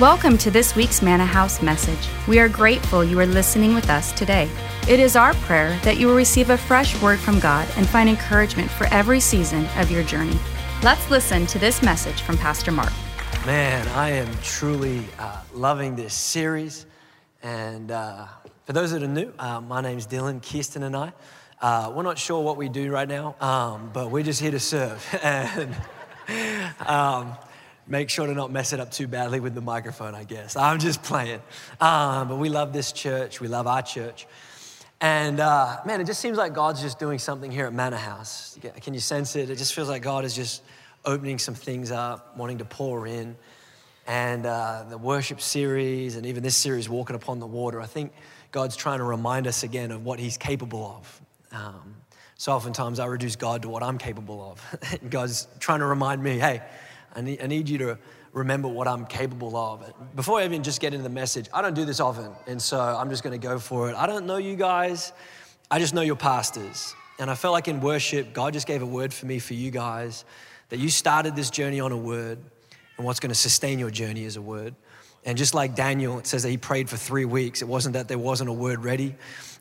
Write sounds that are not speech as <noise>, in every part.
Welcome to this week's Manna House message. We are grateful you are listening with us today. It is our prayer that you will receive a fresh word from God and find encouragement for every season of your journey. Let's listen to this message from Pastor Mark. Man, I am truly uh, loving this series. And uh, for those that are new, uh, my name's Dylan, Kirsten, and I. Uh, we're not sure what we do right now, um, but we're just here to serve. <laughs> and um, make sure to not mess it up too badly with the microphone, I guess. <laughs> I'm just playing. Um, but we love this church, we love our church. And uh, man, it just seems like God's just doing something here at Manna House. Can you sense it? It just feels like God is just opening some things up, wanting to pour in. And uh, the worship series, and even this series, Walking Upon the Water, I think God's trying to remind us again of what He's capable of. Um, so oftentimes I reduce God to what I'm capable of. <laughs> God's trying to remind me, hey, I need, I need you to remember what I'm capable of. Before I even just get into the message, I don't do this often, and so I'm just gonna go for it. I don't know you guys, I just know your pastors. And I felt like in worship, God just gave a word for me for you guys that you started this journey on a word, and what's gonna sustain your journey is a word. And just like Daniel, it says that he prayed for three weeks. It wasn't that there wasn't a word ready,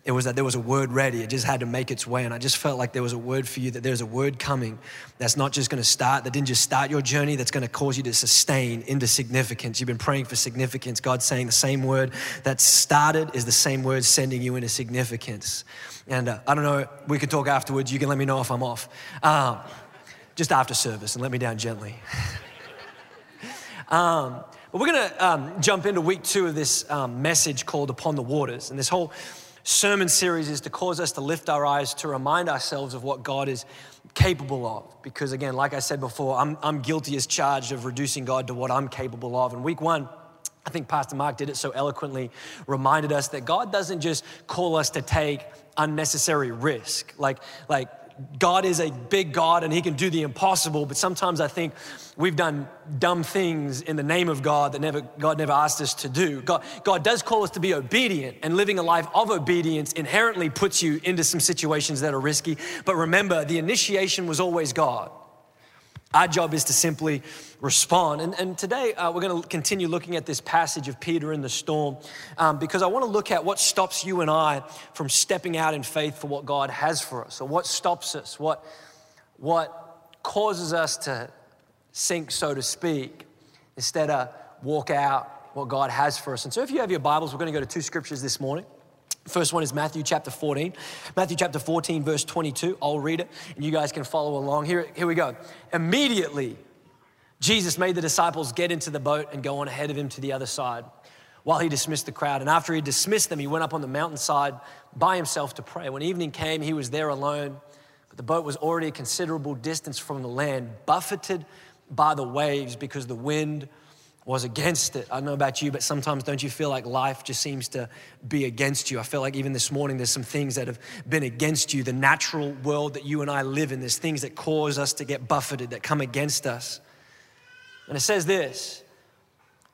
it was that there was a word ready. It just had to make its way. And I just felt like there was a word for you, that there's a word coming that's not just gonna start, that didn't just start your journey, that's gonna cause you to sustain into significance. You've been praying for significance. God's saying the same word that started is the same word sending you into significance. And uh, I don't know, we can talk afterwards. You can let me know if I'm off. Um, just after service and let me down gently. <laughs> um, we're going to um, jump into week two of this um, message called Upon the Waters. And this whole sermon series is to cause us to lift our eyes to remind ourselves of what God is capable of. Because, again, like I said before, I'm, I'm guilty as charged of reducing God to what I'm capable of. And week one, I think Pastor Mark did it so eloquently, reminded us that God doesn't just call us to take unnecessary risk. Like, like God is a big God and He can do the impossible, but sometimes I think we've done dumb things in the name of God that never, God never asked us to do. God, God does call us to be obedient, and living a life of obedience inherently puts you into some situations that are risky. But remember, the initiation was always God. Our job is to simply respond. And, and today uh, we're going to continue looking at this passage of Peter in the storm um, because I want to look at what stops you and I from stepping out in faith for what God has for us, or what stops us, what, what causes us to sink, so to speak, instead of walk out what God has for us. And so if you have your Bibles, we're going to go to two scriptures this morning. First one is Matthew chapter 14. Matthew chapter 14, verse 22. I'll read it and you guys can follow along. Here, here we go. Immediately, Jesus made the disciples get into the boat and go on ahead of him to the other side while he dismissed the crowd. And after he dismissed them, he went up on the mountainside by himself to pray. When evening came, he was there alone, but the boat was already a considerable distance from the land, buffeted by the waves because the wind was against it. I don't know about you, but sometimes don't you feel like life just seems to be against you? I feel like even this morning there's some things that have been against you. The natural world that you and I live in, there's things that cause us to get buffeted, that come against us. And it says this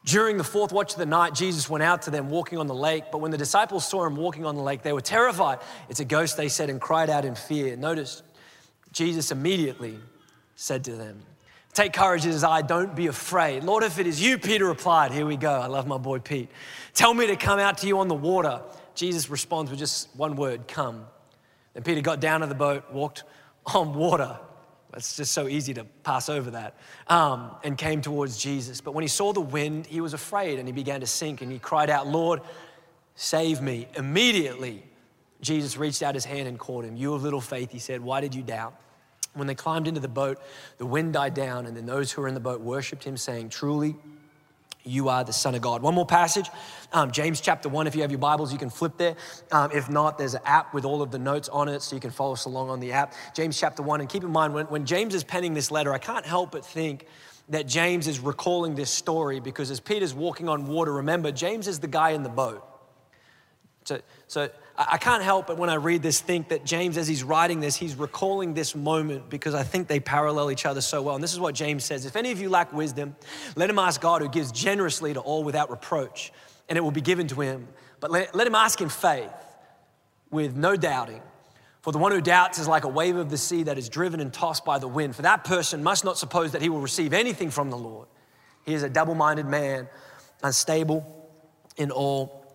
During the fourth watch of the night, Jesus went out to them walking on the lake. But when the disciples saw him walking on the lake, they were terrified. It's a ghost, they said, and cried out in fear. Notice, Jesus immediately said to them, Take courage, is I, don't be afraid. Lord, if it is you, Peter replied, Here we go. I love my boy Pete. Tell me to come out to you on the water. Jesus responds with just one word, come. Then Peter got down to the boat, walked on water. It's just so easy to pass over that. Um, and came towards Jesus. But when he saw the wind, he was afraid and he began to sink and he cried out, Lord, save me. Immediately, Jesus reached out his hand and caught him. You of little faith, he said, why did you doubt? When they climbed into the boat, the wind died down, and then those who were in the boat worshiped him, saying, Truly, you are the Son of God. One more passage, um, James chapter 1. If you have your Bibles, you can flip there. Um, if not, there's an app with all of the notes on it, so you can follow us along on the app. James chapter 1. And keep in mind, when, when James is penning this letter, I can't help but think that James is recalling this story because as Peter's walking on water, remember, James is the guy in the boat. So, so I can't help but when I read this think that James, as he's writing this, he's recalling this moment because I think they parallel each other so well. And this is what James says If any of you lack wisdom, let him ask God who gives generously to all without reproach, and it will be given to him. But let, let him ask in faith with no doubting. For the one who doubts is like a wave of the sea that is driven and tossed by the wind. For that person must not suppose that he will receive anything from the Lord. He is a double minded man unstable in all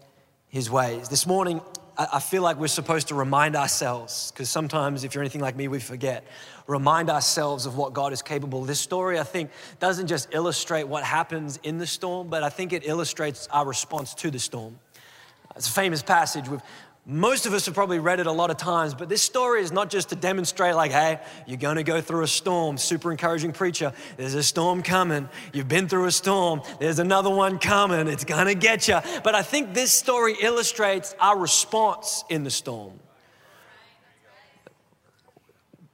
his ways. This morning, I feel like we're supposed to remind ourselves, because sometimes if you're anything like me, we forget. Remind ourselves of what God is capable. This story, I think, doesn't just illustrate what happens in the storm, but I think it illustrates our response to the storm. It's a famous passage. We've, most of us have probably read it a lot of times, but this story is not just to demonstrate, like, hey, you're gonna go through a storm. Super encouraging preacher. There's a storm coming. You've been through a storm. There's another one coming. It's gonna get you. But I think this story illustrates our response in the storm.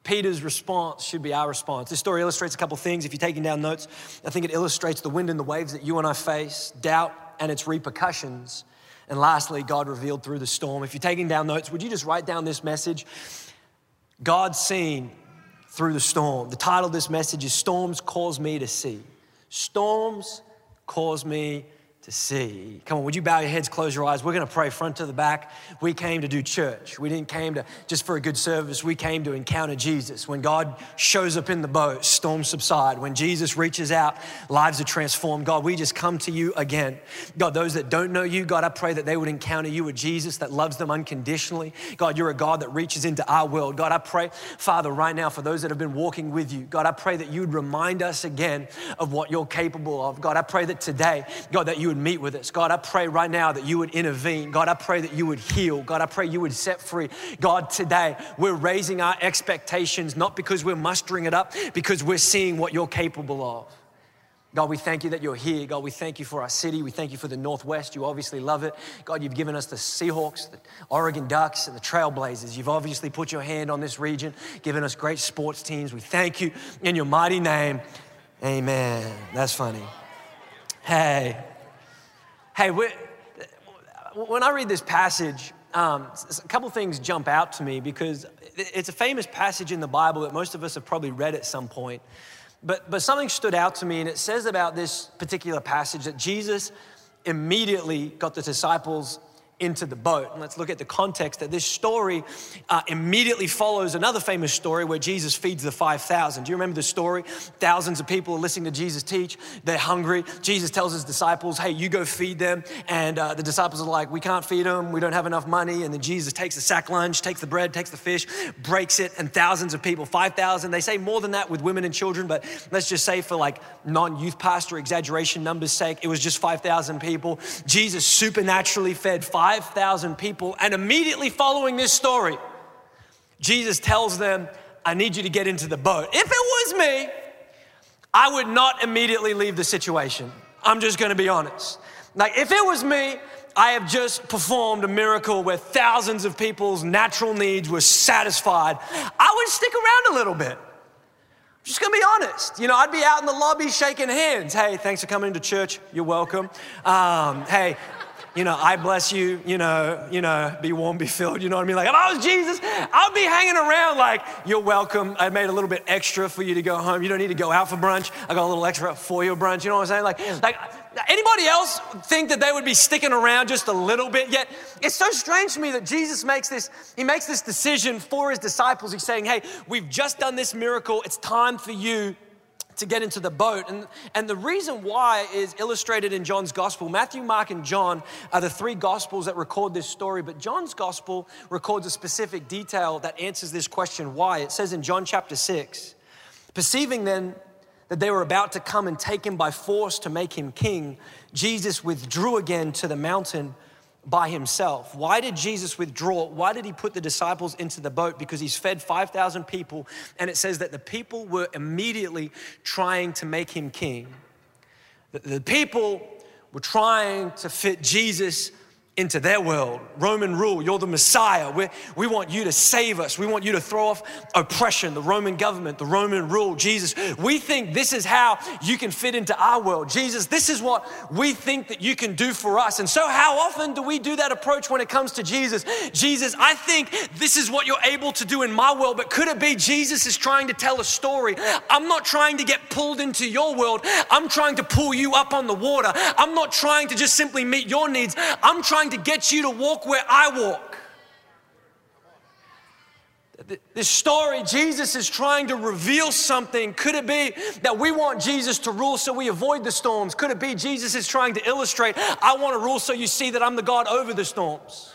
Peter's response should be our response. This story illustrates a couple things. If you're taking down notes, I think it illustrates the wind and the waves that you and I face, doubt and its repercussions and lastly, God revealed through the storm. If you're taking down notes, would you just write down this message? God seen through the storm. The title of this message is Storms Cause Me to See. Storms cause me to see. Come on, would you bow your heads, close your eyes? We're going to pray front to the back. We came to do church. We didn't came to just for a good service. We came to encounter Jesus. When God shows up in the boat, storms subside. When Jesus reaches out, lives are transformed. God, we just come to you again. God, those that don't know you, God, I pray that they would encounter you with Jesus that loves them unconditionally. God, you're a God that reaches into our world. God, I pray, Father, right now for those that have been walking with you, God, I pray that you would remind us again of what you're capable of. God, I pray that today, God, that you would meet with us. God, I pray right now that you would intervene. God, I pray that you would heal. God, I pray you would set free. God, today we're raising our expectations not because we're mustering it up, because we're seeing what you're capable of. God, we thank you that you're here. God, we thank you for our city. We thank you for the Northwest. You obviously love it. God, you've given us the Seahawks, the Oregon Ducks, and the Trailblazers. You've obviously put your hand on this region, given us great sports teams. We thank you in your mighty name. Amen. That's funny. Hey, Hey, when I read this passage, um, a couple things jump out to me because it's a famous passage in the Bible that most of us have probably read at some point. But, but something stood out to me, and it says about this particular passage that Jesus immediately got the disciples into the boat. And let's look at the context that this story uh, immediately follows another famous story where Jesus feeds the 5,000. Do you remember the story? Thousands of people are listening to Jesus teach. They're hungry. Jesus tells his disciples, hey, you go feed them. And uh, the disciples are like, we can't feed them. We don't have enough money. And then Jesus takes the sack lunch, takes the bread, takes the fish, breaks it, and thousands of people, 5,000. They say more than that with women and children, but let's just say for like non youth pastor exaggeration numbers' sake, it was just 5,000 people. Jesus supernaturally fed 5 5,000 people. And immediately following this story, Jesus tells them, I need you to get into the boat. If it was me, I would not immediately leave the situation. I'm just gonna be honest. Like, if it was me, I have just performed a miracle where thousands of people's natural needs were satisfied. I would stick around a little bit. I'm just gonna be honest. You know, I'd be out in the lobby shaking hands. Hey, thanks for coming to church. You're welcome. Um, hey, you know, I bless you, you know, you know, be warm, be filled, you know what I mean? Like, if I was Jesus, I'd be hanging around like, you're welcome. I made a little bit extra for you to go home. You don't need to go out for brunch. I got a little extra for your brunch. You know what I'm saying? Like, like anybody else think that they would be sticking around just a little bit? Yet it's so strange to me that Jesus makes this, he makes this decision for his disciples. He's saying, hey, we've just done this miracle. It's time for you to get into the boat. And, and the reason why is illustrated in John's gospel. Matthew, Mark, and John are the three gospels that record this story, but John's gospel records a specific detail that answers this question why. It says in John chapter 6, perceiving then that they were about to come and take him by force to make him king, Jesus withdrew again to the mountain by himself. Why did Jesus withdraw? Why did he put the disciples into the boat? Because he's fed 5,000 people, and it says that the people were immediately trying to make him king. The, people were trying to fit Jesus into their world. Roman rule, you're the Messiah. we we want you to save us. We want you to throw off oppression, the Roman government, the Roman rule. Jesus, we think this is how you can fit into our world. Jesus, this is what we think that you can do for us. And so, how often do we do that approach when it comes to Jesus? Jesus, I think this is what you're able to do in my world, but could it be Jesus is trying to tell a story? I'm not trying to get pulled into your world, I'm trying to pull you up on the water. I'm not trying to just simply meet your needs, I'm trying to get you to walk where I walk. this story, Jesus is trying to reveal something. Could it be that we want Jesus to rule so we avoid the storms? Could it be Jesus is trying to illustrate, I want to rule so you see that I'm the God over the storms?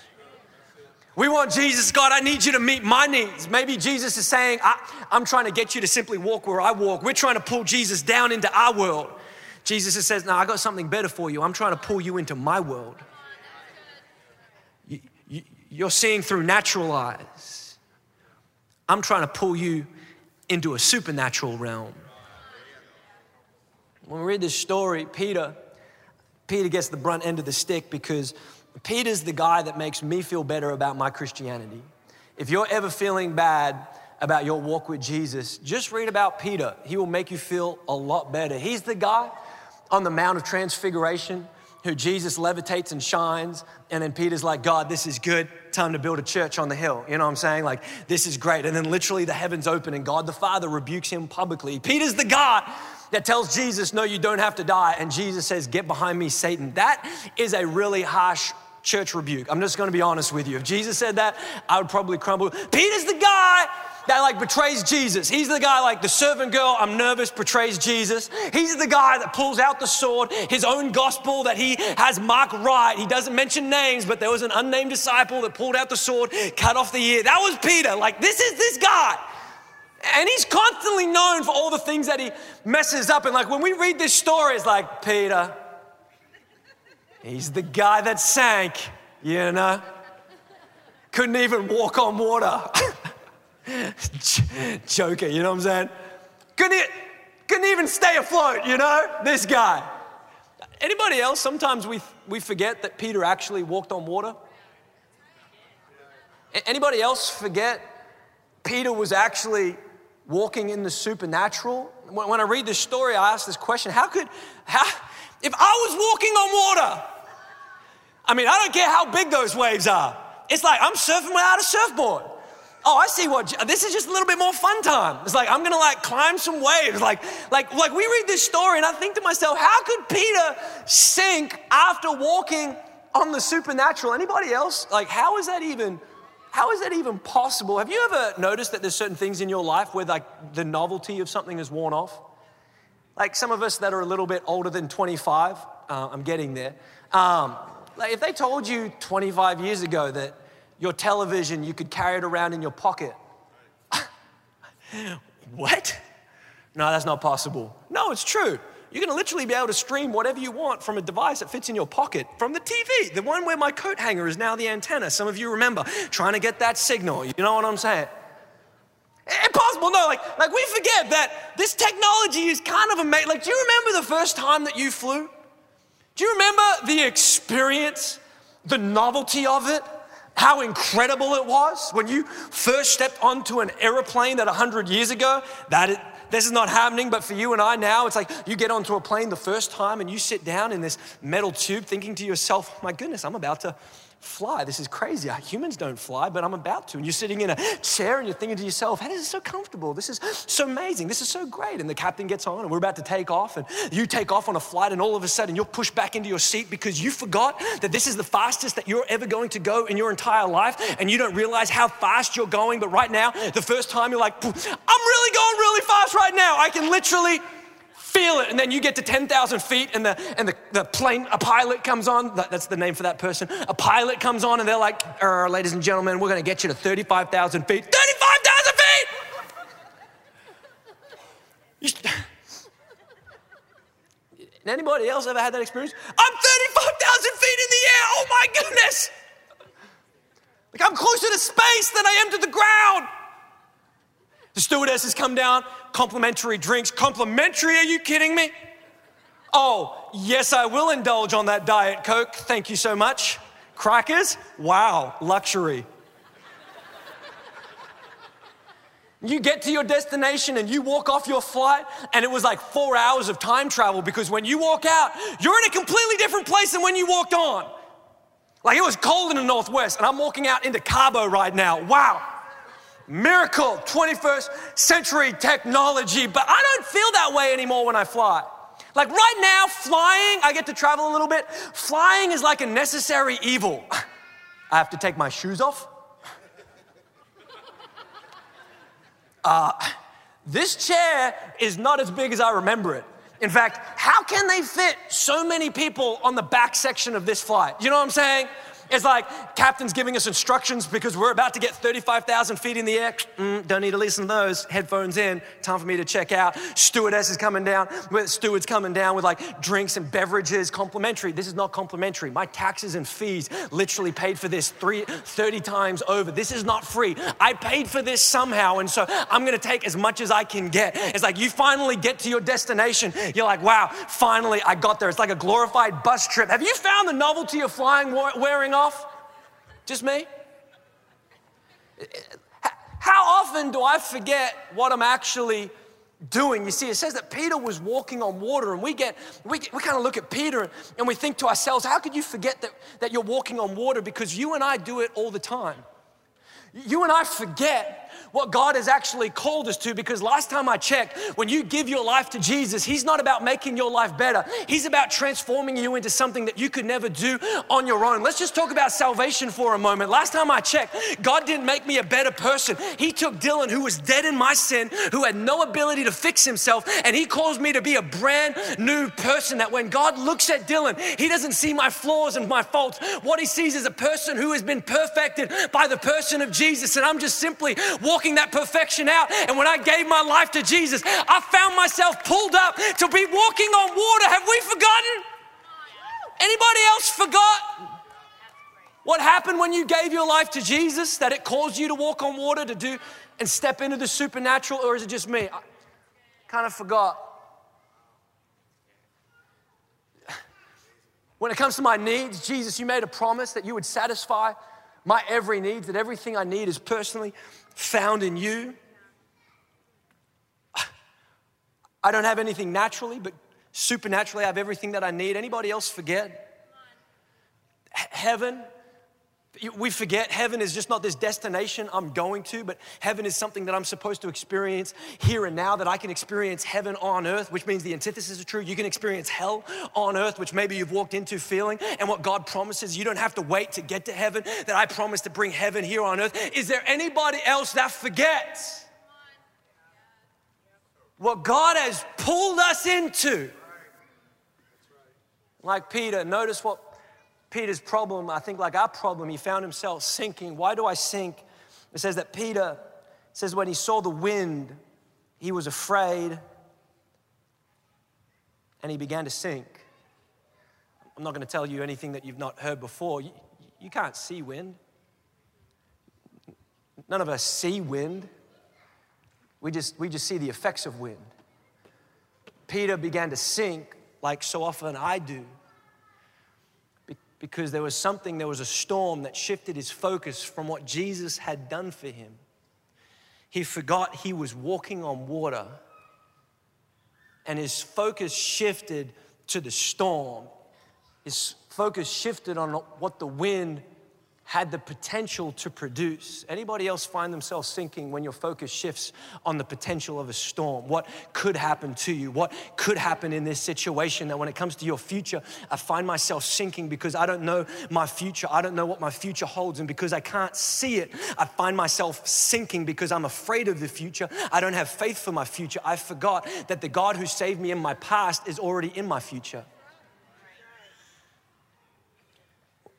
We want Jesus, God, I need you to meet my needs. Maybe Jesus is saying, I, am trying to get you to simply walk where I walk. We're trying to pull Jesus down into our world. Jesus says, No, I got something better for you. I'm trying to pull you into my world. You, you, you're seeing through natural eyes. I'm trying to pull you into a supernatural realm. When we read this story, Peter, Peter gets the brunt end of the stick because Peter's the guy that makes me feel better about my Christianity. If you're ever feeling bad about your walk with Jesus, just read about Peter. He will make you feel a lot better. He's the guy on the Mount of Transfiguration who Jesus levitates and shines. And then Peter's like, God, this is good. Time to build a church on the hill. You know what I'm saying? Like, this is great. And then literally the heavens open and God the Father rebukes him publicly. Peter's the God that tells Jesus, No, you don't have to die. And Jesus says, Get behind me, Satan. That is a really harsh church rebuke. I'm just gonna be honest with you. If Jesus said that, I would probably crumble. Peter's the guy that like betrays Jesus. He's the guy like the servant girl, I'm nervous, betrays Jesus. He's the guy that pulls out the sword, his own gospel that he has marked right. He doesn't mention names, but there was an unnamed disciple that pulled out the sword, cut off the ear. That was Peter. Like, this is this guy. And he's constantly known for all the things that he messes up. And like when we read this story, it's like, Peter, he's the guy that sank, you know? Couldn't even walk on water. <laughs> <laughs> Joker, you know what I'm saying? Couldn't, couldn't even stay afloat, you know? This guy. Anybody else? Sometimes we, we forget that Peter actually walked on water. Anybody else forget Peter was actually walking in the supernatural? When, when I read this story, I ask this question how could, how, if I was walking on water, I mean, I don't care how big those waves are. It's like I'm surfing without a surfboard oh, I see what, this is just a little bit more fun time. It's like, I'm gonna like climb some waves. Like, like, like we read this story and I think to myself, how could Peter sink after walking on the supernatural? Anybody else? Like, how is that even, how is that even possible? Have you ever noticed that there's certain things in your life where like the novelty of something is worn off? Like some of us that are a little bit older than 25, uh, I'm getting there. Um, like if they told you 25 years ago that your television, you could carry it around in your pocket. <laughs> what? No, that's not possible. No, it's true. You're gonna literally be able to stream whatever you want from a device that fits in your pocket from the TV, the one where my coat hanger is now the antenna. Some of you remember trying to get that signal. You know what I'm saying? Impossible. No, like, like we forget that this technology is kind of amazing. Like, do you remember the first time that you flew? Do you remember the experience, the novelty of it? How incredible it was. When you first stepped onto an aeroplane that 100 years ago that it, this is not happening but for you and i now it's like you get onto a plane the first time and you sit down in this metal tube thinking to yourself oh my goodness i'm about to fly. This is crazy. Uh, humans don't fly, but I'm about to. And you're sitting in a chair and you're thinking to yourself, hey, this is so comfortable. This is so amazing. This is so great. And the captain gets on and we're about to take off. And you take off on a flight, and all of a sudden you're pushed back into your seat because you forgot that this is the fastest that you're ever going to go in your entire life. And you don't realize how fast you're going. But right now, the first time you're like, I'm really going really fast right now. I can literally feel it. And then you get to 10,000 feet and the, and the, the plane, a pilot comes on. That, that's the name for that person. A pilot comes on and they're like, er, ladies and gentlemen, we're going to get you to 35,000 feet. 35,000 feet! <laughs> Anybody else ever had that experience? I'm 35,000 feet in the air. Oh my goodness. Like I'm closer to space than I am to the ground. The stewardess has come down, complimentary drinks. Complimentary, are you kidding me? Oh, yes, I will indulge on that Diet Coke. Thank you so much. Crackers? Wow, luxury. You get to your destination and you walk off your flight, and it was like four hours of time travel because when you walk out, you're in a completely different place than when you walked on. Like it was cold in the Northwest, and I'm walking out into Cabo right now. Wow miracle, 21st century technology, but I don't feel that way anymore when I fly. Like right now, flying, I get to travel a little bit. Flying is like a necessary evil. <laughs> I have to take my shoes off. <laughs> uh, this chair is not as big as I remember it. In fact, how can they fit so many people on the back section of this flight? You know what I'm saying? It's like captain's giving us instructions because we're about to get 35,000 feet in the air. Mm, don't need to listen to those. Headphones in. Time for me to check out. Stewardess is coming down. Steward's coming down with like drinks and beverages, complimentary. This is not complimentary. My taxes and fees literally paid for this three, 30 times over. This is not free. I paid for this somehow, and so I'm gonna take as much as I can get. It's like you finally get to your destination. You're like, wow, finally I got there. It's like a glorified bus trip. Have you found the novelty of flying wearing off? Just me? How often do I forget what I'm actually doing? You see, it says that Peter was walking on water, and we get, we, we kind of look at Peter and we think to ourselves, how could you forget that, that you're walking on water? Because you and I do it all the time. You and I forget what God has actually called us to because last time I checked, when you give your life to Jesus, He's not about making your life better. He's about transforming you into something that you could never do on your own. Let's just talk about salvation for a moment. Last time I checked, God didn't make me a better person. He took Dylan, who was dead in my sin, who had no ability to fix himself, and He calls me to be a brand new person. That when God looks at Dylan, He doesn't see my flaws and my faults. What He sees is a person who has been perfected by the person of Jesus. And I'm just simply walking that perfection out. And when I gave my life to Jesus, I found myself pulled up to be walking on water. Have we forgotten? Anybody else forgot? What happened when you gave your life to Jesus? That it caused you to walk on water, to do and step into the supernatural, or is it just me? I kind of forgot. When it comes to my needs, Jesus, you made a promise that you would satisfy my every need, that everything I need is personally found in you. I don't have anything naturally, but supernaturally I have everything that I need. Anybody else forget? Heaven, we forget heaven is just not this destination I'm going to, but heaven is something that I'm supposed to experience here and now, that I can experience heaven on earth, which means the antithesis is true. You can experience hell on earth, which maybe you've walked into feeling. And what God promises, you don't have to wait to get to heaven, that I promise to bring heaven here on earth. Is there anybody else that forgets what God has pulled us into? Like Peter, notice what Peter's problem, I think like our problem, he found himself sinking. Why do I sink? It says that Peter says when he saw the wind, he was afraid and he began to sink. I'm not going to tell you anything that you've not heard before. You, you can't see wind. None of us see wind. We just, we just see the effects of wind. Peter began to sink like so often I do because there was something, there was a storm that shifted his focus from what Jesus had done for him. He forgot he was walking on water, and his focus shifted to the storm. His focus shifted on what the wind had the potential to produce. Anybody else find themselves sinking when your focus shifts on the potential of a storm? What could happen to you? What could happen in this situation that when it comes to your future, I find myself sinking because I don't know my future. I don't know what my future holds. And because I can't see it, I find myself sinking because I'm afraid of the future. I don't have faith for my future. I forgot that the God who saved me in my past is already in my future.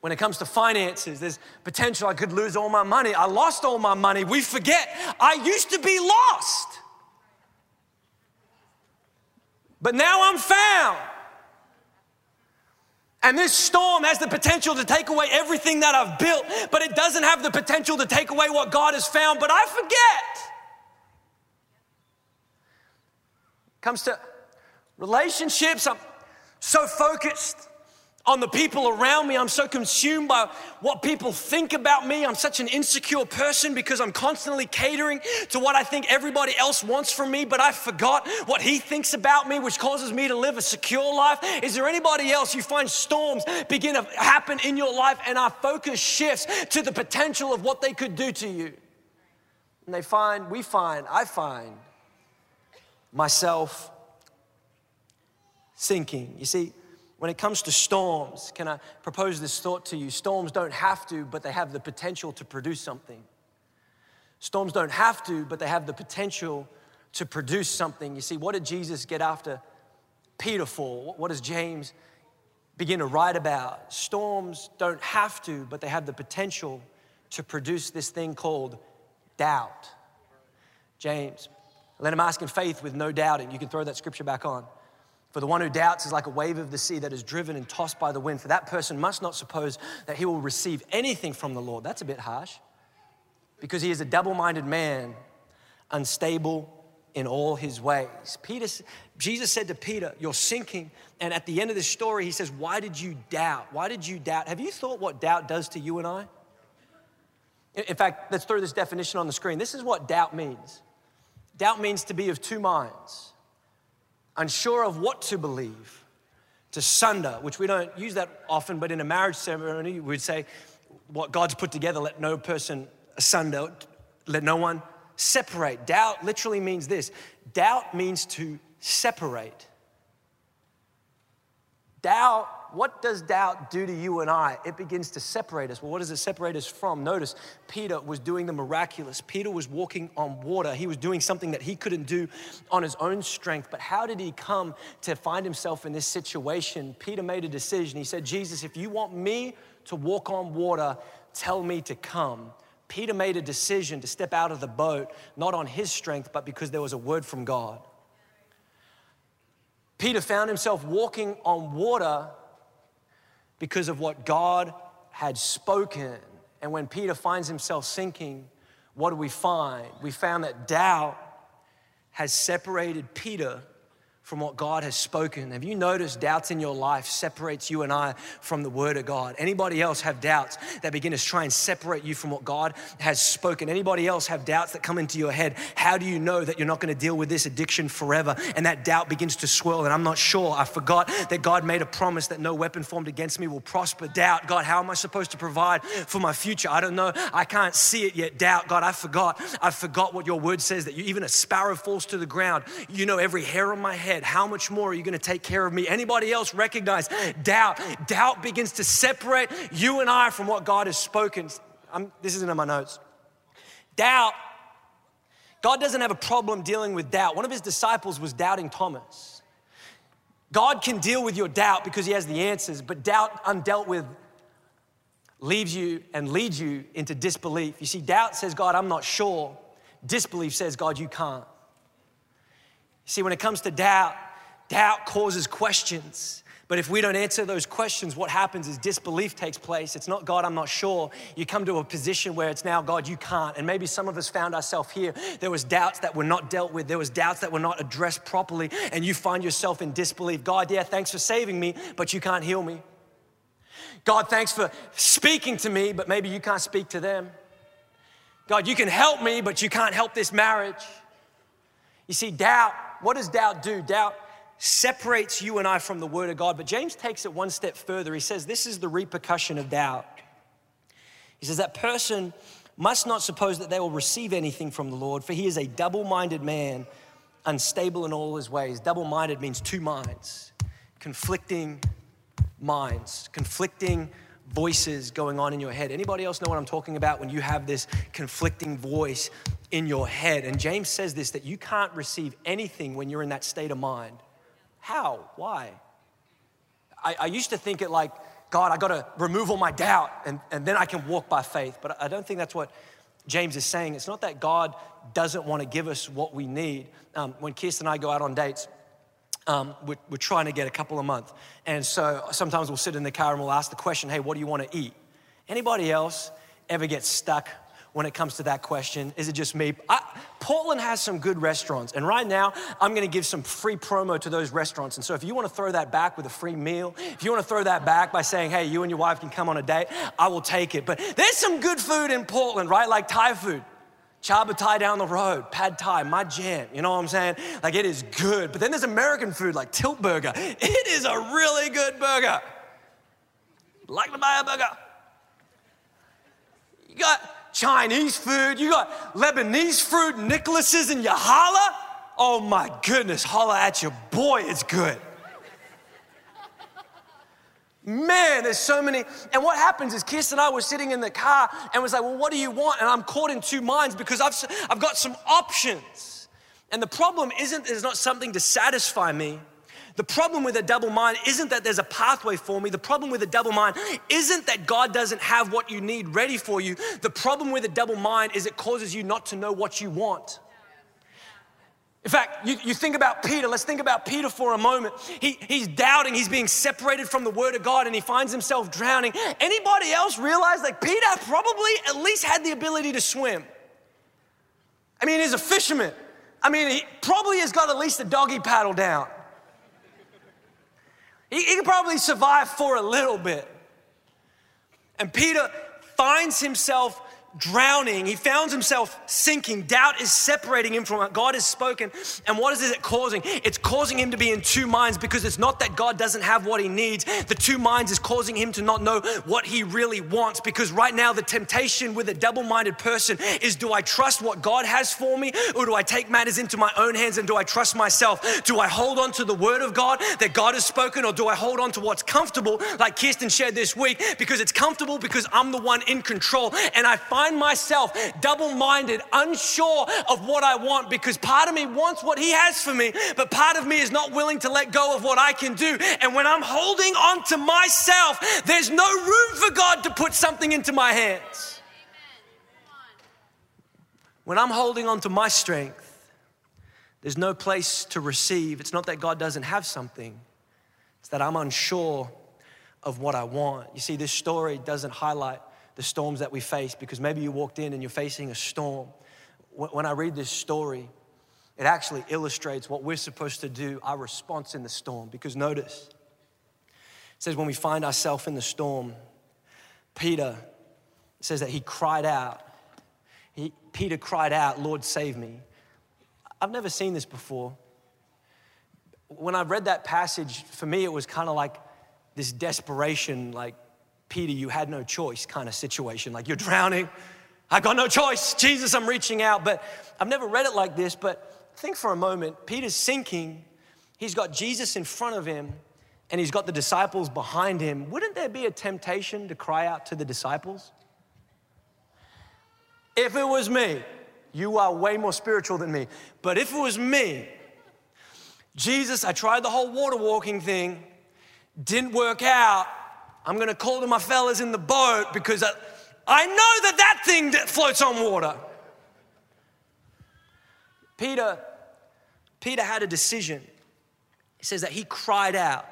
When it comes to finances, there's potential I could lose all my money. I lost all my money. We forget I used to be lost. But now I'm found. And this storm has the potential to take away everything that I've built, but it doesn't have the potential to take away what God has found. But I forget. Comes to relationships, I'm so focused on the people around me. I'm so consumed by what people think about me. I'm such an insecure person because I'm constantly catering to what I think everybody else wants from me, but I forgot what he thinks about me, which causes me to live a secure life. Is there anybody else you find storms begin to happen in your life and our focus shifts to the potential of what they could do to you? And they find, we find, I find myself sinking. You see, when it comes to storms, can I propose this thought to you? Storms don't have to, but they have the potential to produce something. Storms don't have to, but they have the potential to produce something. You see, what did Jesus get after Peter for? What does James begin to write about? Storms don't have to, but they have the potential to produce this thing called doubt. James, let him ask in faith with no doubting. You can throw that scripture back on. For the one who doubts is like a wave of the sea that is driven and tossed by the wind. For that person must not suppose that he will receive anything from the Lord. That's a bit harsh. Because he is a double minded man, unstable in all his ways. Peter, Jesus said to Peter, You're sinking. And at the end of the story, he says, Why did you doubt? Why did you doubt? Have you thought what doubt does to you and I? In fact, let's throw this definition on the screen. This is what doubt means doubt means to be of two minds, unsure of what to believe, to sunder, which we don't use that often, but in a marriage ceremony, we'd say, What God's put together, let no person asunder, let no one separate. Doubt literally means this doubt means to separate. Doubt what does doubt do to you and I? It begins to separate us. Well, what does it separate us from? Notice Peter was doing the miraculous. Peter was walking on water. He was doing something that he couldn't do on his own strength. But how did he come to find himself in this situation? Peter made a decision. He said, Jesus, if you want me to walk on water, tell me to come. Peter made a decision to step out of the boat, not on his strength, but because there was a word from God. Peter found himself walking on water because of what God had spoken. And when Peter finds himself sinking, what do we find? We found that doubt has separated Peter from what God has spoken. Have you noticed doubts in your life separates you and I from the word of God? Anybody else have doubts that begin to try and separate you from what God has spoken? Anybody else have doubts that come into your head? How do you know that you're not going to deal with this addiction forever? And that doubt begins to swirl and I'm not sure. I forgot that God made a promise that no weapon formed against me will prosper. Doubt, God, how am I supposed to provide for my future? I don't know. I can't see it yet. Doubt, God, I forgot. I forgot what your word says that you even a sparrow falls to the ground. You know every hair on my head head. How much more are you going to take care of me? Anybody else recognize doubt? Doubt begins to separate you and I from what God has spoken. I'm, this isn't in my notes. Doubt, God doesn't have a problem dealing with doubt. One of his disciples was doubting Thomas. God can deal with your doubt because he has the answers, but doubt undealt with leaves you and leads you into disbelief. You see, doubt says, God, I'm not sure. Disbelief says, God, you can't. See, when it comes to doubt, doubt causes questions. But if we don't answer those questions, what happens is disbelief takes place. It's not God, I'm not sure. You come to a position where it's now God, you can't. And maybe some of us found ourselves here. There was doubts that were not dealt with. There was doubts that were not addressed properly. And you find yourself in disbelief. God, yeah, thanks for saving me, but you can't heal me. God, thanks for speaking to me, but maybe you can't speak to them. God, you can help me, but you can't help this marriage. You see, doubt what does doubt do? Doubt separates you and I from the Word of God. But James takes it one step further. He says, This is the repercussion of doubt. He says, That person must not suppose that they will receive anything from the Lord, for he is a double minded man, unstable in all his ways. Double minded means two minds, conflicting minds, conflicting voices going on in your head. Anybody else know what I'm talking about when you have this conflicting voice in your head? And James says this that you can't receive anything when you're in that state of mind. How? Why? I, I used to think it like, God, I got to remove all my doubt and, and then I can walk by faith. But I don't think that's what James is saying. It's not that God doesn't want to give us what we need. Um, when Kirsten and I go out on dates, um, we're, we're, trying to get a couple a month. And so sometimes we'll sit in the car and we'll ask the question, hey, what do you want to eat? Anybody else ever get stuck when it comes to that question? Is it just me? I, Portland has some good restaurants. And right now, I'm going to give some free promo to those restaurants. And so if you want to throw that back with a free meal, if you want to throw that back by saying, hey, you and your wife can come on a date, I will take it. But there's some good food in Portland, right? Like Thai food. Chaba Thai down the road, Pad Thai, my jam. You know what I'm saying? Like it is good. But then there's American food like Tilt Burger. <laughs> It is a really good burger. Like to buy a burger. You got Chinese food, you got Lebanese food, Nicholas's and Ya Hala. Oh my goodness, holla at your boy, it's good. Man, there's so many. And what happens is Kirsten and I were sitting in the car and was like, well, what do you want? And I'm caught in two minds because I've, I've got some options. And the problem isn't there's not something to satisfy me. The problem with a double mind isn't that there's a pathway for me. The problem with a double mind isn't that God doesn't have what you need ready for you. The problem with a double mind is it causes you not to know what you want. In fact, you, you think about Peter. Let's think about Peter for a moment. He, he's doubting, he's being separated from the word of God, and he finds himself drowning. Anybody else realize like Peter probably at least had the ability to swim? I mean, he's a fisherman. I mean, he probably has got at least a doggy paddle down. He, he can probably survive for a little bit. And Peter finds himself drowning. He found himself sinking. Doubt is separating him from what God has spoken. And what is it causing? It's causing him to be in two minds because it's not that God doesn't have what he needs. The two minds is causing him to not know what he really wants because right now the temptation with a double minded person is do I trust what God has for me or do I take matters into my own hands and do I trust myself? Do I hold on to the word of God that God has spoken or do I hold on to what's comfortable like Kirsten shared this week because it's comfortable because I'm the one in control and I find find myself double minded, unsure of what I want because part of me wants what He has for me, but part of me is not willing to let go of what I can do. And when I'm holding on to myself, there's no room for God to put something into my hands. When I'm holding on to my strength, there's no place to receive. It's not that God doesn't have something, it's that I'm unsure of what I want. You see, this story doesn't highlight the storms that we face because maybe you walked in and you're facing a storm. When I read this story, it actually illustrates what we're supposed to do, our response in the storm. Because notice, it says when we find ourselves in the storm, Peter says that he cried out. He, Peter cried out, Lord, save me. I've never seen this before. When I read that passage, for me, it was kind of like this desperation, like, Peter, you had no choice kind of situation. Like you're drowning. I've got no choice. Jesus, I'm reaching out. But I've never read it like this. But think for a moment Peter's sinking. He's got Jesus in front of him and he's got the disciples behind him. Wouldn't there be a temptation to cry out to the disciples? If it was me, you are way more spiritual than me. But if it was me, Jesus, I tried the whole water walking thing, didn't work out. I'm to call to my fellas in the boat because I, I know that that thing that floats on water. Peter, Peter had a decision. He says that he cried out,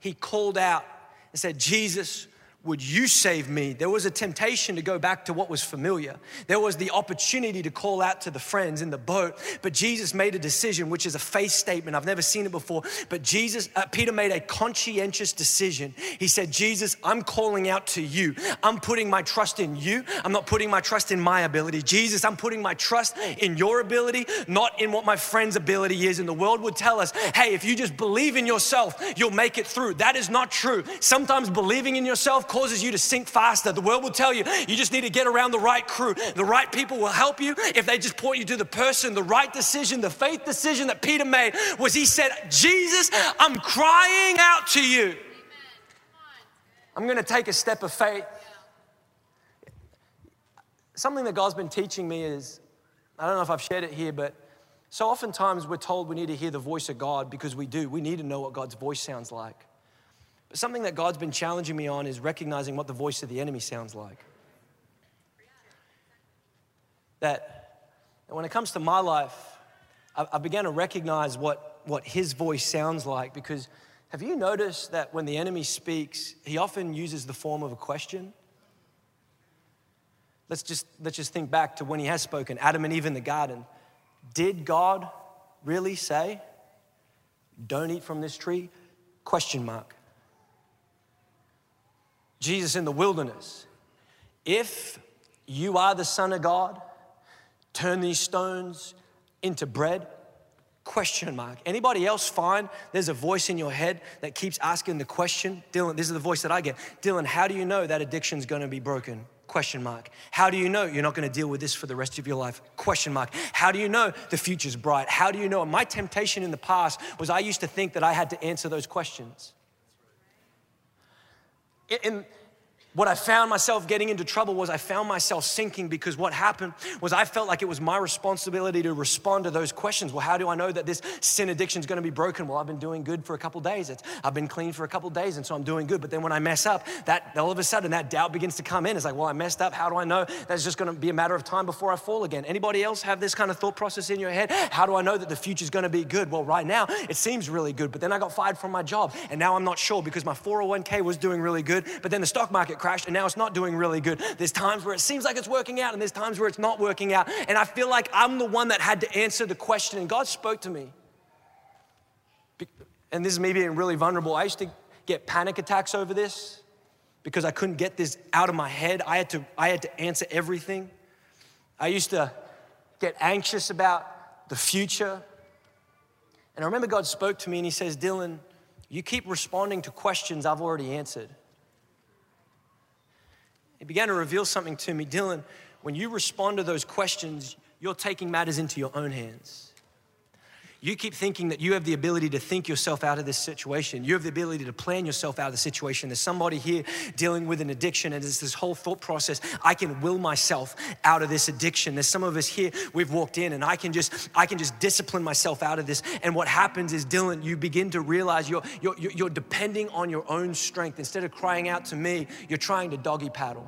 he called out and said, Jesus, would you save me? There was a temptation to go back to what was familiar. There was the opportunity to call out to the friends in the boat, but Jesus made a decision, which is a faith statement. I've never seen it before, but Jesus, uh, Peter made a conscientious decision. He said, Jesus, I'm calling out to you. I'm putting my trust in you. I'm not putting my trust in my ability. Jesus, I'm putting my trust in your ability, not in what my friend's ability is. And the world would tell us, hey, if you just believe in yourself, you'll make it through. That is not true. Sometimes believing in yourself causes you to sink faster. The world will tell you you just need to get around the right crew. The right people will help you if they just point you to the person. The right decision, the faith decision that Peter made was he said, Jesus, I'm crying out to you. I'm going to take a step of faith. Something that God's been teaching me is I don't know if I've shared it here, but so oftentimes we're told we need to hear the voice of God because we do. We need to know what God's voice sounds like. But something that God's been challenging me on is recognizing what the voice of the enemy sounds like. That when it comes to my life, I, I began to recognize what, what his voice sounds like because have you noticed that when the enemy speaks, he often uses the form of a question? Let's just, let's just think back to when he has spoken Adam and Eve in the garden. Did God really say, don't eat from this tree? Question mark. Jesus in the wilderness. If you are the Son of God, turn these stones into bread? Question mark. Anybody else find there's a voice in your head that keeps asking the question? Dylan, this is the voice that I get. Dylan, how do you know that addiction's gonna be broken? Question mark. How do you know you're not gonna deal with this for the rest of your life? Question mark. How do you know the future's bright? How do you know? my temptation in the past was I used to think that I had to answer those questions. In, what I found myself getting into trouble was I found myself sinking because what happened was I felt like it was my responsibility to respond to those questions. Well, how do I know that this sin addiction is going to be broken? Well, I've been doing good for a couple days. It's, I've been clean for a couple days, and so I'm doing good. But then when I mess up, that all of a sudden that doubt begins to come in. It's like, well, I messed up. How do I know that it's just going to be a matter of time before I fall again? Anybody else have this kind of thought process in your head? How do I know that the future is going to be good? Well, right now it seems really good, but then I got fired from my job, and now I'm not sure because my 401k was doing really good, but then the stock market crashed, and now it's not doing really good. There's times where it seems like it's working out, and there's times where it's not working out. And I feel like I'm the one that had to answer the question, and God spoke to me. And this is me being really vulnerable. I used to get panic attacks over this because I couldn't get this out of my head. I had to, I had to answer everything. I used to get anxious about the future. And I remember God spoke to me and He says, Dylan, you keep responding to questions I've already answered. He began to reveal something to me. Dylan, when you respond to those questions, you're taking matters into your own hands. You keep thinking that you have the ability to think yourself out of this situation. You have the ability to plan yourself out of the situation. There's somebody here dealing with an addiction, and it's this whole thought process. I can will myself out of this addiction. There's some of us here, we've walked in, and I can just, I can just discipline myself out of this. And what happens is, Dylan, you begin to realize you're, you're, you're depending on your own strength. Instead of crying out to me, you're trying to doggy paddle.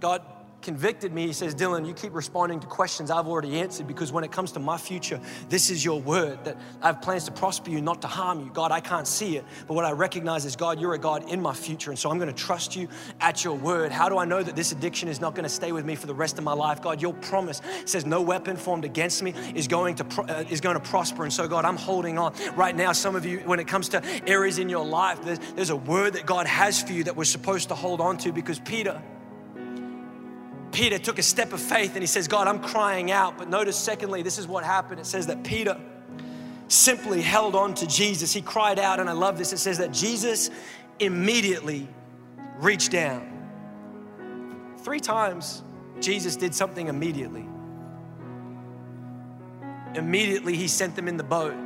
God convicted me. He says, Dylan, you keep responding to questions I've already answered because when it comes to my future, this is your word that I have plans to prosper you, not to harm you. God, I can't see it, but what I recognize is, God, you're a God in my future. And so I'm going to trust you at your word. How do I know that this addiction is not going to stay with me for the rest of my life? God, your promise says no weapon formed against me is going to, pro- uh, is going to prosper. And so, God, I'm holding on. Right now, some of you, when it comes to areas in your life, there's, there's a word that God has for you that we're supposed to hold on to because Peter, Peter took a step of faith and he says, God, I'm crying out. But notice, secondly, this is what happened. It says that Peter simply held on to Jesus. He cried out, and I love this. It says that Jesus immediately reached down. Three times, Jesus did something immediately. Immediately, he sent them in the boat.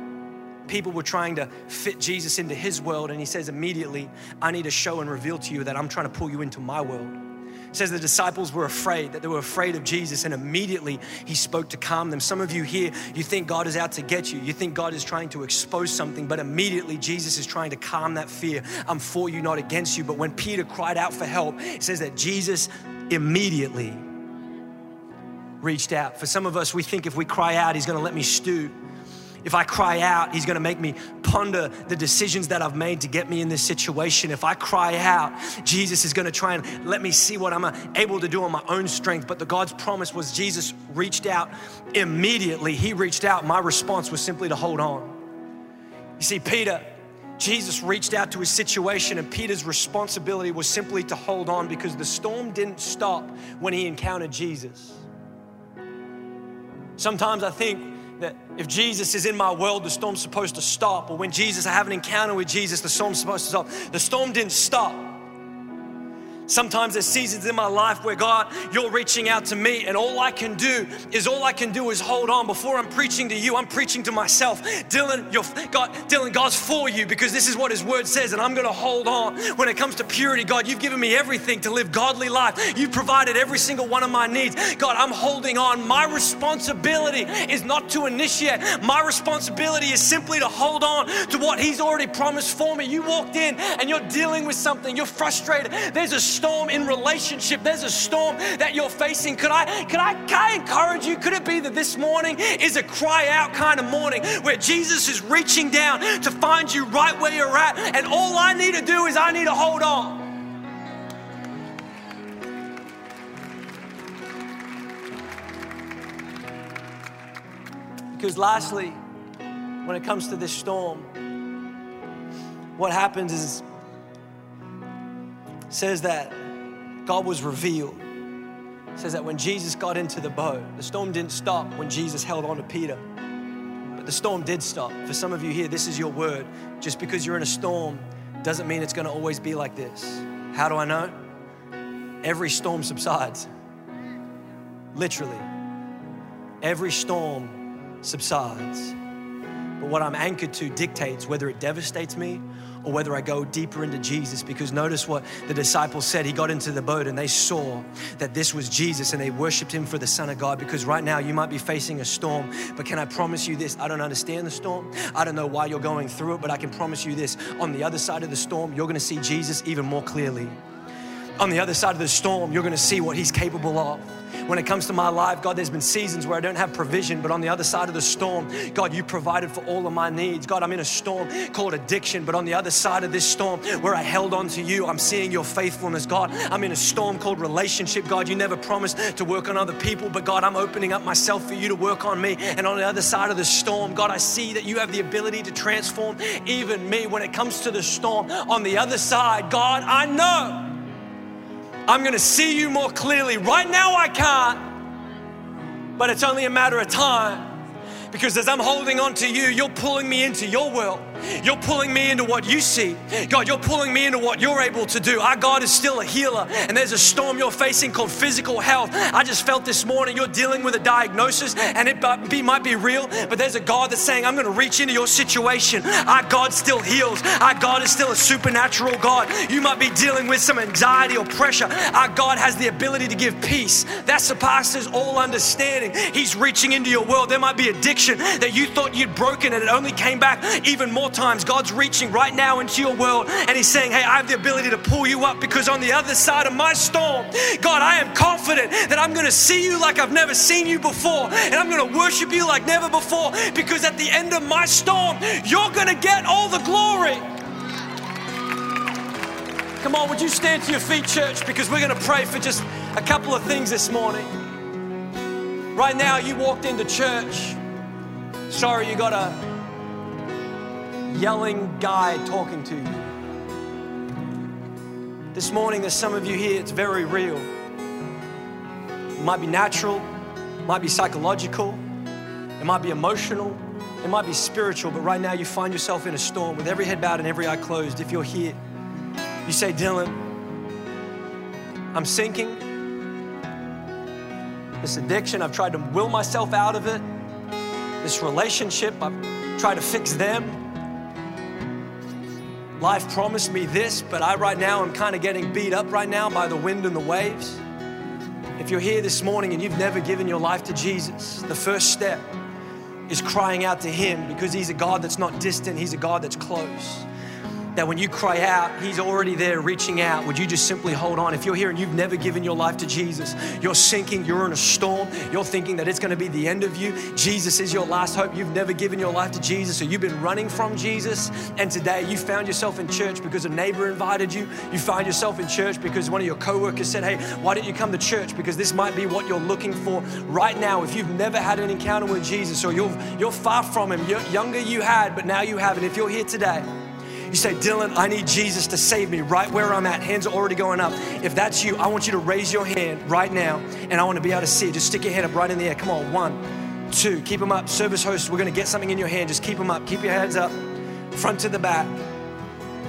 People were trying to fit Jesus into his world, and he says, Immediately, I need to show and reveal to you that I'm trying to pull you into my world says the disciples were afraid, that they were afraid of Jesus, and immediately he spoke to calm them. Some of you here, you think God is out to get you. You think God is trying to expose something, but immediately Jesus is trying to calm that fear. I'm for you, not against you. But when Peter cried out for help, it says that Jesus immediately reached out. For some of us, we think if we cry out, he's gonna let me stew. If I cry out, He's gonna make me ponder the decisions that I've made to get me in this situation. If I cry out, Jesus is gonna try and let me see what I'm able to do on my own strength. But the God's promise was Jesus reached out immediately. He reached out. My response was simply to hold on. You see, Peter, Jesus reached out to his situation, and Peter's responsibility was simply to hold on because the storm didn't stop when he encountered Jesus. Sometimes I think that if Jesus is in my world, the storm's supposed to stop. Or when Jesus, I have an encounter with Jesus, the storm's supposed to stop. The storm didn't stop. Sometimes there's seasons in my life where God, you're reaching out to me, and all I can do is all I can do is hold on. Before I'm preaching to you, I'm preaching to myself. Dylan, you're, God, Dylan, God's for you because this is what His Word says, and I'm going to hold on. When it comes to purity, God, you've given me everything to live godly life. You've provided every single one of my needs. God, I'm holding on. My responsibility is not to initiate. My responsibility is simply to hold on to what He's already promised for me. You walked in and you're dealing with something. You're frustrated. There's a storm in relationship, there's a storm that you're facing. Could I, could I, could I encourage you? Could it be that this morning is a cry out kind of morning where Jesus is reaching down to find you right where you're at, and all I need to do is I need to hold on. Because lastly, when it comes to this storm, what happens is says that God was revealed. It says that when Jesus got into the boat, the storm didn't stop when Jesus held on to Peter. But the storm did stop. For some of you here, this is your word. Just because you're in a storm doesn't mean it's going to always be like this. How do I know? Every storm subsides. Literally. Every storm subsides. But what I'm anchored to dictates whether it devastates me or whether I go deeper into Jesus. Because notice what the disciples said. He got into the boat and they saw that this was Jesus and they worshiped him for the Son of God. Because right now you might be facing a storm, but can I promise you this? I don't understand the storm. I don't know why you're going through it, but I can promise you this on the other side of the storm, you're gonna see Jesus even more clearly on the other side of the storm, you're gonna see what He's capable of. When it comes to my life, God, there's been seasons where I don't have provision, but on the other side of the storm, God, you provided for all of my needs. God, I'm in a storm called addiction, but on the other side of this storm, where I held on to you, I'm seeing your faithfulness. God, I'm in a storm called relationship. God, you never promised to work on other people, but God, I'm opening up myself for you to work on me. And on the other side of the storm, God, I see that you have the ability to transform even me when it comes to the storm. On the other side, God, I know I'm going to see you more clearly. Right now, I can't, but it's only a matter of time. Because as I'm holding on to you, you're pulling me into your world. You're pulling me into what you see. God, you're pulling me into what you're able to do. Our God is still a healer, and there's a storm you're facing called physical health. I just felt this morning you're dealing with a diagnosis, and it might be real, but there's a God that's saying, I'm going to reach into your situation. Our God still heals. Our God is still a supernatural God. You might be dealing with some anxiety or pressure. Our God has the ability to give peace that surpasses all understanding. He's reaching into your world. There might be addiction that you thought you'd broken, and it only came back even more times, God's reaching right now into your world and He's saying, Hey, I have the ability to pull you up because on the other side of my storm, God, I am confident that I'm going to see you like I've never seen you before and I'm going to worship you like never before because at the end of my storm, you're going to get all the glory. Come on, would you stand to your feet, church? Because we're going to pray for just a couple of things this morning. Right now, you walked into church. Sorry, you got a yelling guy talking to you. This morning, there's some of you here, it's very real. It might be natural, it might be psychological, it might be emotional, it might be spiritual, but right now you find yourself in a storm with every head bowed and every eye closed. If you're here, you say, Dylan, I'm sinking. This addiction, I've tried to will myself out of it. This relationship, I've tried to fix them. Life promised me this, but I right now am kind of getting beat up right now by the wind and the waves. If you're here this morning and you've never given your life to Jesus, the first step is crying out to Him because He's a God that's not distant, He's a God that's close that when you cry out, He's already there reaching out. Would you just simply hold on? If you're here and you've never given your life to Jesus, you're sinking, you're in a storm, you're thinking that it's going to be the end of you. Jesus is your last hope. You've never given your life to Jesus, or you've been running from Jesus, and today you found yourself in church because a neighbor invited you. You find yourself in church because one of your coworkers said, Hey, why don't you come to church? Because this might be what you're looking for right now. If you've never had an encounter with Jesus, or you're, you're far from Him, you're younger you had, but now you haven't. If you're here today, you say, Dylan, I need Jesus to save me right where I'm at. Hands are already going up. If that's you, I want you to raise your hand right now and I want to be able to see it. Just stick your hand up right in the air. Come on, one, two, keep them up. Service host, we're going to get something in your hand. Just keep them up. Keep your hands up, front to the back.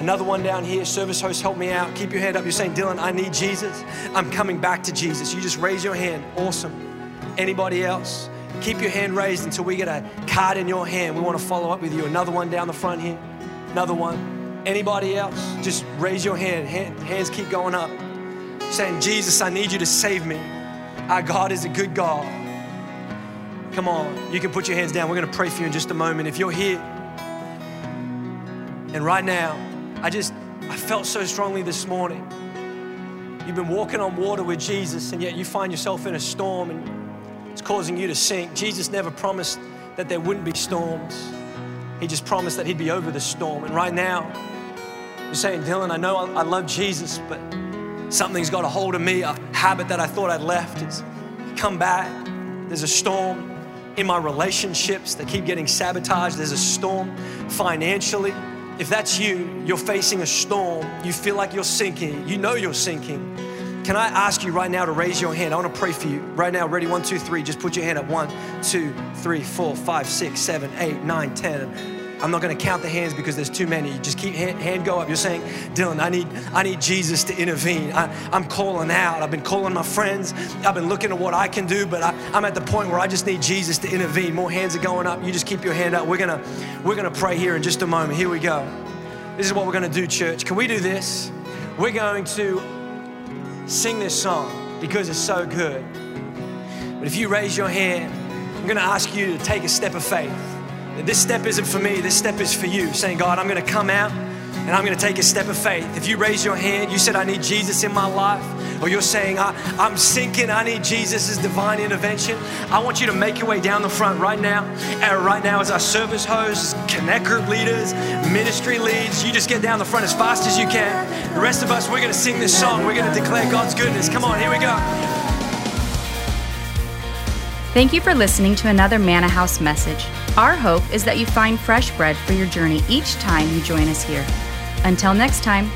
Another one down here. Service host, help me out. Keep your hand up. You're saying, Dylan, I need Jesus. I'm coming back to Jesus. You just raise your hand. Awesome. Anybody else? Keep your hand raised until we get a card in your hand. We want to follow up with you. Another one down the front here. Another one. Anybody else? Just raise your hand. hand. Hands keep going up. Saying, Jesus, I need you to save me. Our God is a good God. Come on, you can put your hands down. We're going to pray for you in just a moment. If you're here, and right now, I just, I felt so strongly this morning. You've been walking on water with Jesus, and yet you find yourself in a storm and it's causing you to sink. Jesus never promised that there wouldn't be storms, He just promised that He'd be over the storm. And right now, you're saying, Dylan, I know I love Jesus, but something's got a hold of me. A habit that I thought I'd left is come back. There's a storm in my relationships that keep getting sabotaged. There's a storm financially. If that's you, you're facing a storm, you feel like you're sinking, you know you're sinking. Can I ask you right now to raise your hand? I want to pray for you right now. Ready? One, two, three. Just put your hand up. One, two, three, four, five, six, seven, eight, nine, ten. I'm not going to count the hands because there's too many. Just keep hand, hand go up. You're saying, Dylan, I need, I need Jesus to intervene. I, am calling out. I've been calling my friends. I've been looking at what I can do, but I, I'm at the point where I just need Jesus to intervene. More hands are going up. You just keep your hand up. We're gonna, we're gonna pray here in just a moment. Here we go. This is what we're gonna do, church. Can we do this? We're going to sing this song because it's so good. But if you raise your hand, I'm gonna ask you to take a step of faith. This step isn't for me, this step is for you. Saying, God, I'm gonna come out and I'm gonna take a step of faith. If you raise your hand, you said, I need Jesus in my life, or you're saying, I, am sinking, I need Jesus' divine intervention, I want you to make your way down the front right now. And right now, as our service hosts, connect group leaders, ministry leads, you just get down the front as fast as you can. The rest of us, we're gonna sing this song, we're gonna declare God's goodness. Come on, here we go. Thank you for listening to another Manna House message. Our hope is that you find fresh bread for your journey each time you join us here. Until next time,